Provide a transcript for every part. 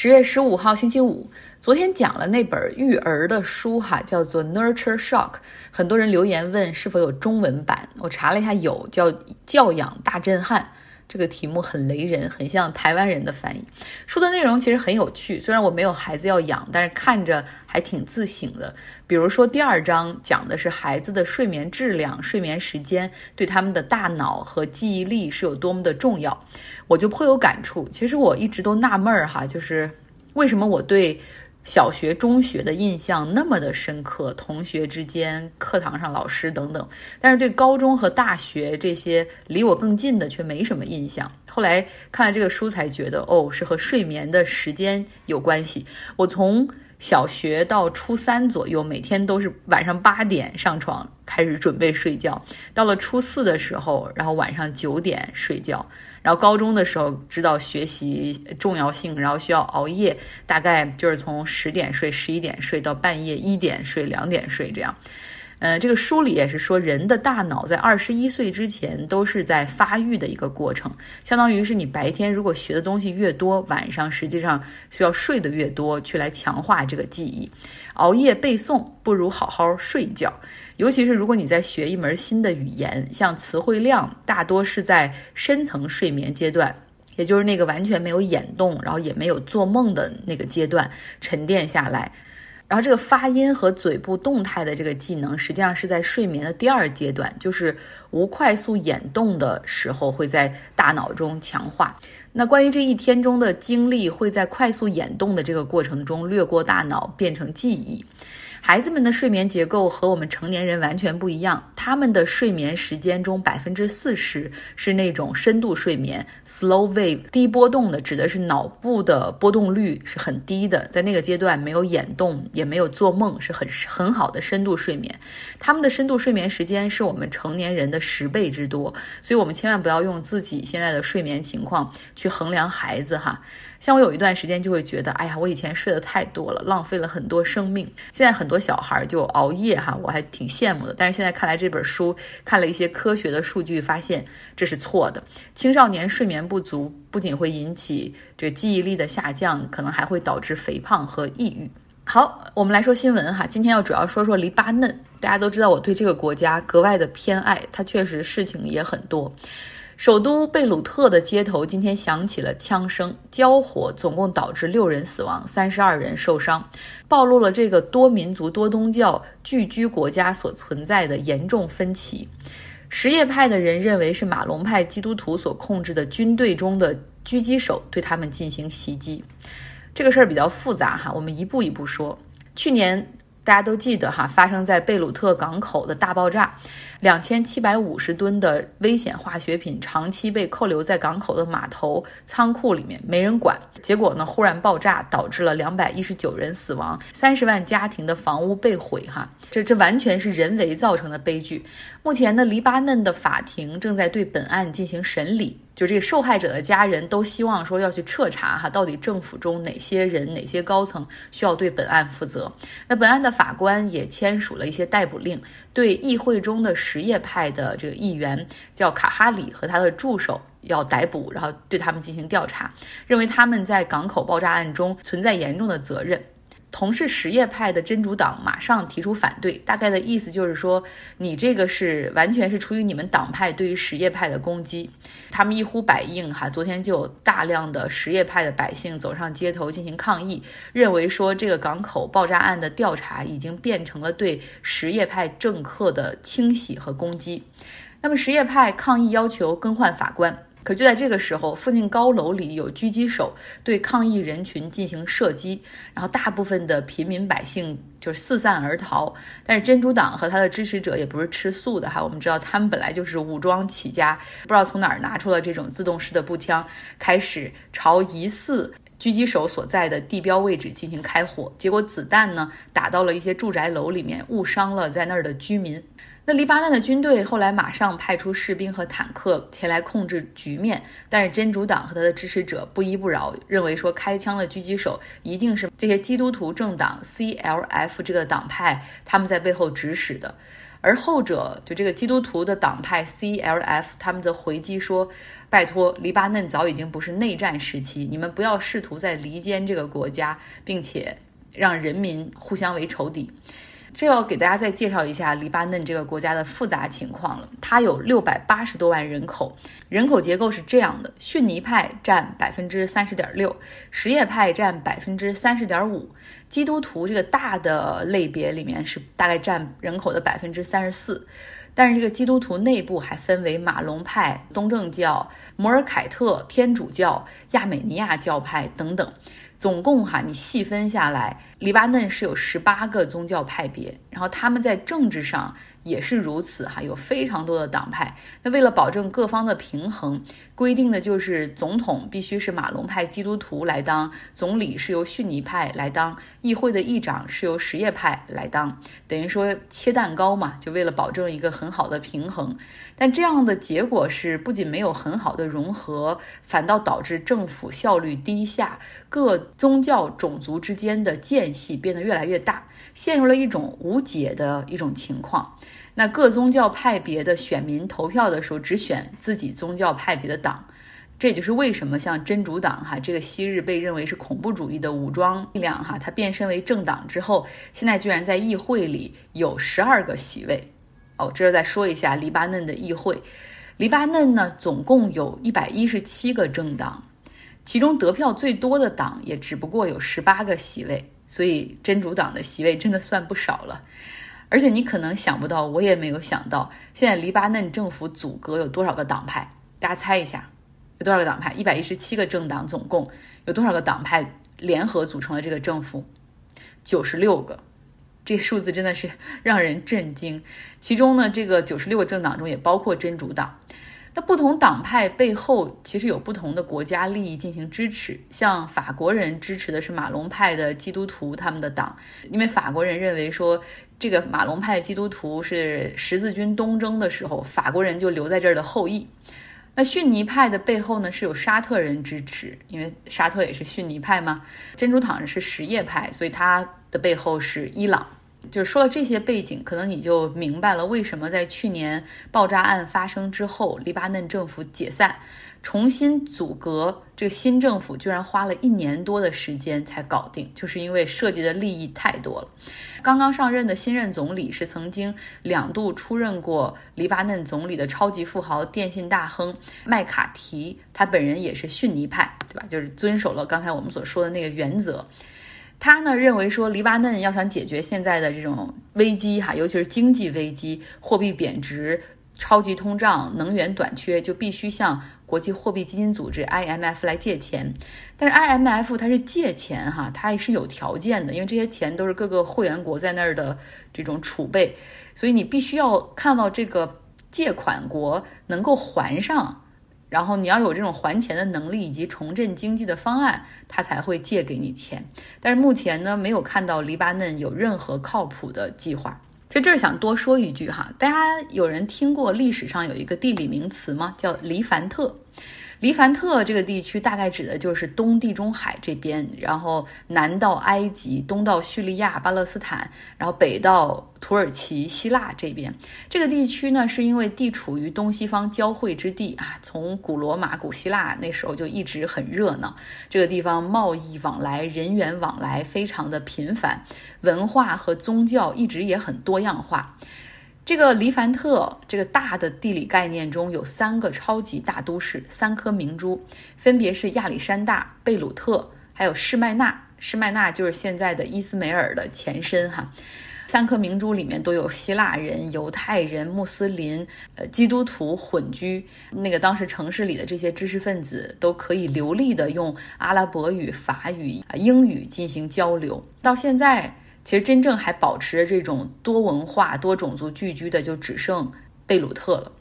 十月十五号星期五，昨天讲了那本育儿的书哈，叫做《Nurture Shock》。很多人留言问是否有中文版，我查了一下，有，叫《教养大震撼》。这个题目很雷人，很像台湾人的翻译。书的内容其实很有趣，虽然我没有孩子要养，但是看着还挺自省的。比如说第二章讲的是孩子的睡眠质量、睡眠时间对他们的大脑和记忆力是有多么的重要，我就颇有感触。其实我一直都纳闷儿哈，就是为什么我对。小学、中学的印象那么的深刻，同学之间、课堂上老师等等，但是对高中和大学这些离我更近的却没什么印象。后来看了这个书，才觉得哦，是和睡眠的时间有关系。我从小学到初三左右，每天都是晚上八点上床开始准备睡觉，到了初四的时候，然后晚上九点睡觉。然后高中的时候知道学习重要性，然后需要熬夜，大概就是从十点睡、十一点睡到半夜一点睡、两点睡这样。嗯，这个书里也是说，人的大脑在二十一岁之前都是在发育的一个过程，相当于是你白天如果学的东西越多，晚上实际上需要睡得越多，去来强化这个记忆。熬夜背诵不如好好睡觉。尤其是如果你在学一门新的语言，像词汇量，大多是在深层睡眠阶段，也就是那个完全没有眼动，然后也没有做梦的那个阶段沉淀下来。然后这个发音和嘴部动态的这个技能，实际上是在睡眠的第二阶段，就是无快速眼动的时候，会在大脑中强化。那关于这一天中的经历，会在快速眼动的这个过程中掠过大脑，变成记忆。孩子们的睡眠结构和我们成年人完全不一样。他们的睡眠时间中，百分之四十是那种深度睡眠 （slow wave），低波动的，指的是脑部的波动率是很低的，在那个阶段没有眼动，也没有做梦，是很很好的深度睡眠。他们的深度睡眠时间是我们成年人的十倍之多，所以我们千万不要用自己现在的睡眠情况去衡量孩子哈。像我有一段时间就会觉得，哎呀，我以前睡得太多了，浪费了很多生命。现在很多小孩就熬夜哈，我还挺羡慕的。但是现在看来这本书，看了一些科学的数据，发现这是错的。青少年睡眠不足不仅会引起这记忆力的下降，可能还会导致肥胖和抑郁。好，我们来说新闻哈。今天要主要说说黎巴嫩。大家都知道我对这个国家格外的偏爱，它确实事情也很多。首都贝鲁特的街头今天响起了枪声，交火总共导致六人死亡，三十二人受伤，暴露了这个多民族多宗教聚居国家所存在的严重分歧。什叶派的人认为是马龙派基督徒所控制的军队中的狙击手对他们进行袭击。这个事儿比较复杂哈，我们一步一步说。去年大家都记得哈，发生在贝鲁特港口的大爆炸。两千七百五十吨的危险化学品长期被扣留在港口的码头仓库里面，没人管。结果呢，忽然爆炸，导致了两百一十九人死亡，三十万家庭的房屋被毁。哈，这这完全是人为造成的悲剧。目前呢，黎巴嫩的法庭正在对本案进行审理。就这个受害者的家人都希望说要去彻查哈，到底政府中哪些人、哪些高层需要对本案负责。那本案的法官也签署了一些逮捕令，对议会中的什叶派的这个议员叫卡哈里和他的助手要逮捕，然后对他们进行调查，认为他们在港口爆炸案中存在严重的责任。同是什叶派的真主党马上提出反对，大概的意思就是说，你这个是完全是出于你们党派对于什叶派的攻击。他们一呼百应，哈，昨天就有大量的什叶派的百姓走上街头进行抗议，认为说这个港口爆炸案的调查已经变成了对什叶派政客的清洗和攻击。那么什叶派抗议要求更换法官。可就在这个时候，附近高楼里有狙击手对抗议人群进行射击，然后大部分的平民百姓就四散而逃。但是真主党和他的支持者也不是吃素的哈，我们知道他们本来就是武装起家，不知道从哪儿拿出了这种自动式的步枪，开始朝疑似狙击手所在的地标位置进行开火。结果子弹呢打到了一些住宅楼里面，误伤了在那儿的居民。那黎巴嫩的军队后来马上派出士兵和坦克前来控制局面，但是真主党和他的支持者不依不饶，认为说开枪的狙击手一定是这些基督徒政党 CLF 这个党派他们在背后指使的。而后者就这个基督徒的党派 CLF，他们则回击说：“拜托，黎巴嫩早已经不是内战时期，你们不要试图在离间这个国家，并且让人民互相为仇敌。”这要给大家再介绍一下黎巴嫩这个国家的复杂情况了。它有六百八十多万人口，人口结构是这样的：逊尼派占百分之三十点六，什叶派占百分之三十点五，基督徒这个大的类别里面是大概占人口的百分之三十四。但是这个基督徒内部还分为马龙派、东正教、摩尔凯特天主教、亚美尼亚教派等等。总共哈，你细分下来，黎巴嫩是有十八个宗教派别，然后他们在政治上。也是如此哈，有非常多的党派。那为了保证各方的平衡，规定的就是总统必须是马龙派基督徒来当，总理是由逊尼派来当，议会的议长是由什叶派来当，等于说切蛋糕嘛，就为了保证一个很好的平衡。但这样的结果是，不仅没有很好的融合，反倒导致政府效率低下，各宗教种族之间的间隙变得越来越大，陷入了一种无解的一种情况。那各宗教派别的选民投票的时候，只选自己宗教派别的党，这也就是为什么像真主党哈，这个昔日被认为是恐怖主义的武装力量哈，它变身为政党之后，现在居然在议会里有十二个席位。哦，这是再说一下黎巴嫩的议会，黎巴嫩呢总共有一百一十七个政党，其中得票最多的党也只不过有十八个席位，所以真主党的席位真的算不少了。而且你可能想不到，我也没有想到，现在黎巴嫩政府组阁有多少个党派？大家猜一下，有多少个党派？一百一十七个政党，总共有多少个党派联合组成了这个政府？九十六个，这数字真的是让人震惊。其中呢，这个九十六个政党中也包括真主党。那不同党派背后其实有不同的国家利益进行支持，像法国人支持的是马龙派的基督徒他们的党，因为法国人认为说这个马龙派基督徒是十字军东征的时候法国人就留在这儿的后裔。那逊尼派的背后呢是有沙特人支持，因为沙特也是逊尼派嘛。珍珠党是什叶派，所以它的背后是伊朗。就是说了这些背景，可能你就明白了为什么在去年爆炸案发生之后，黎巴嫩政府解散，重新组阁，这个新政府居然花了一年多的时间才搞定，就是因为涉及的利益太多了。刚刚上任的新任总理是曾经两度出任过黎巴嫩总理的超级富豪、电信大亨麦卡提，他本人也是逊尼派，对吧？就是遵守了刚才我们所说的那个原则。他呢认为说，黎巴嫩要想解决现在的这种危机哈，尤其是经济危机、货币贬值、超级通胀、能源短缺，就必须向国际货币基金组织 IMF 来借钱。但是 IMF 它是借钱哈，它也是有条件的，因为这些钱都是各个会员国在那儿的这种储备，所以你必须要看到这个借款国能够还上。然后你要有这种还钱的能力以及重振经济的方案，他才会借给你钱。但是目前呢，没有看到黎巴嫩有任何靠谱的计划。其实这儿想多说一句哈，大家有人听过历史上有一个地理名词吗？叫黎凡特。黎凡特这个地区大概指的就是东地中海这边，然后南到埃及，东到叙利亚、巴勒斯坦，然后北到土耳其、希腊这边。这个地区呢，是因为地处于东西方交汇之地啊，从古罗马、古希腊那时候就一直很热闹。这个地方贸易往来、人员往来非常的频繁，文化和宗教一直也很多样化。这个黎凡特这个大的地理概念中有三个超级大都市，三颗明珠，分别是亚历山大、贝鲁特，还有士麦纳。士麦纳就是现在的伊斯梅尔的前身哈。三颗明珠里面都有希腊人、犹太人、穆斯林、呃基督徒混居。那个当时城市里的这些知识分子都可以流利的用阿拉伯语、法语、英语进行交流。到现在。其实真正还保持着这种多文化、多种族聚居的，就只剩贝鲁特了。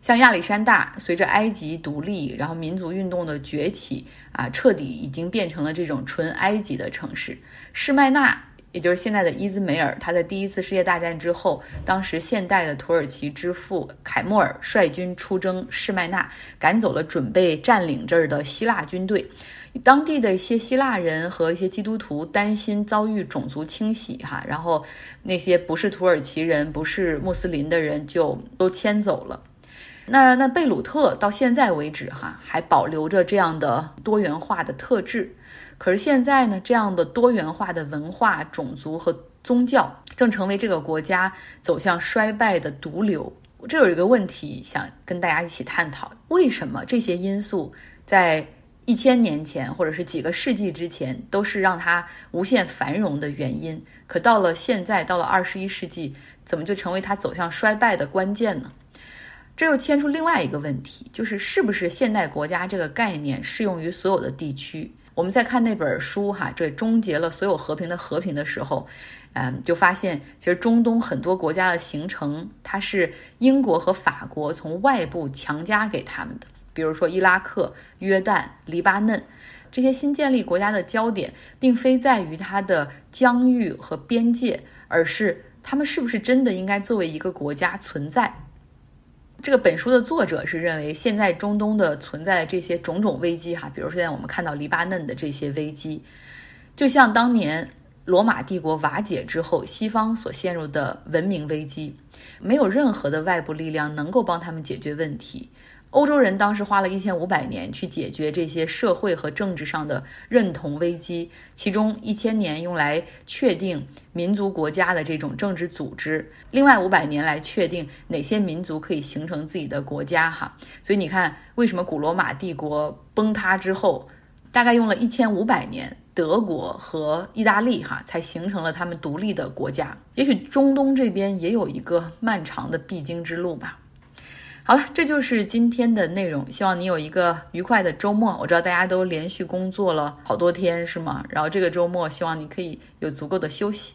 像亚历山大，随着埃及独立，然后民族运动的崛起啊，彻底已经变成了这种纯埃及的城市。士麦那也就是现在的伊兹梅尔，他在第一次世界大战之后，当时现代的土耳其之父凯莫尔率军出征士麦那，赶走了准备占领这儿的希腊军队。当地的一些希腊人和一些基督徒担心遭遇种族清洗，哈，然后那些不是土耳其人、不是穆斯林的人就都迁走了。那那贝鲁特到现在为止，哈，还保留着这样的多元化的特质。可是现在呢，这样的多元化的文化、种族和宗教正成为这个国家走向衰败的毒瘤。这有一个问题想跟大家一起探讨：为什么这些因素在？一千年前，或者是几个世纪之前，都是让它无限繁荣的原因。可到了现在，到了二十一世纪，怎么就成为它走向衰败的关键呢？这又牵出另外一个问题，就是是不是现代国家这个概念适用于所有的地区？我们在看那本书哈，这终结了所有和平的和平的时候，嗯，就发现其实中东很多国家的形成，它是英国和法国从外部强加给他们的。比如说伊拉克、约旦、黎巴嫩这些新建立国家的焦点，并非在于它的疆域和边界，而是他们是不是真的应该作为一个国家存在。这个本书的作者是认为，现在中东的存在这些种种危机，哈，比如说现在我们看到黎巴嫩的这些危机，就像当年罗马帝国瓦解之后，西方所陷入的文明危机，没有任何的外部力量能够帮他们解决问题。欧洲人当时花了一千五百年去解决这些社会和政治上的认同危机，其中一千年用来确定民族国家的这种政治组织，另外五百年来确定哪些民族可以形成自己的国家。哈，所以你看，为什么古罗马帝国崩塌之后，大概用了一千五百年，德国和意大利哈才形成了他们独立的国家。也许中东这边也有一个漫长的必经之路吧。好了，这就是今天的内容。希望你有一个愉快的周末。我知道大家都连续工作了好多天，是吗？然后这个周末，希望你可以有足够的休息。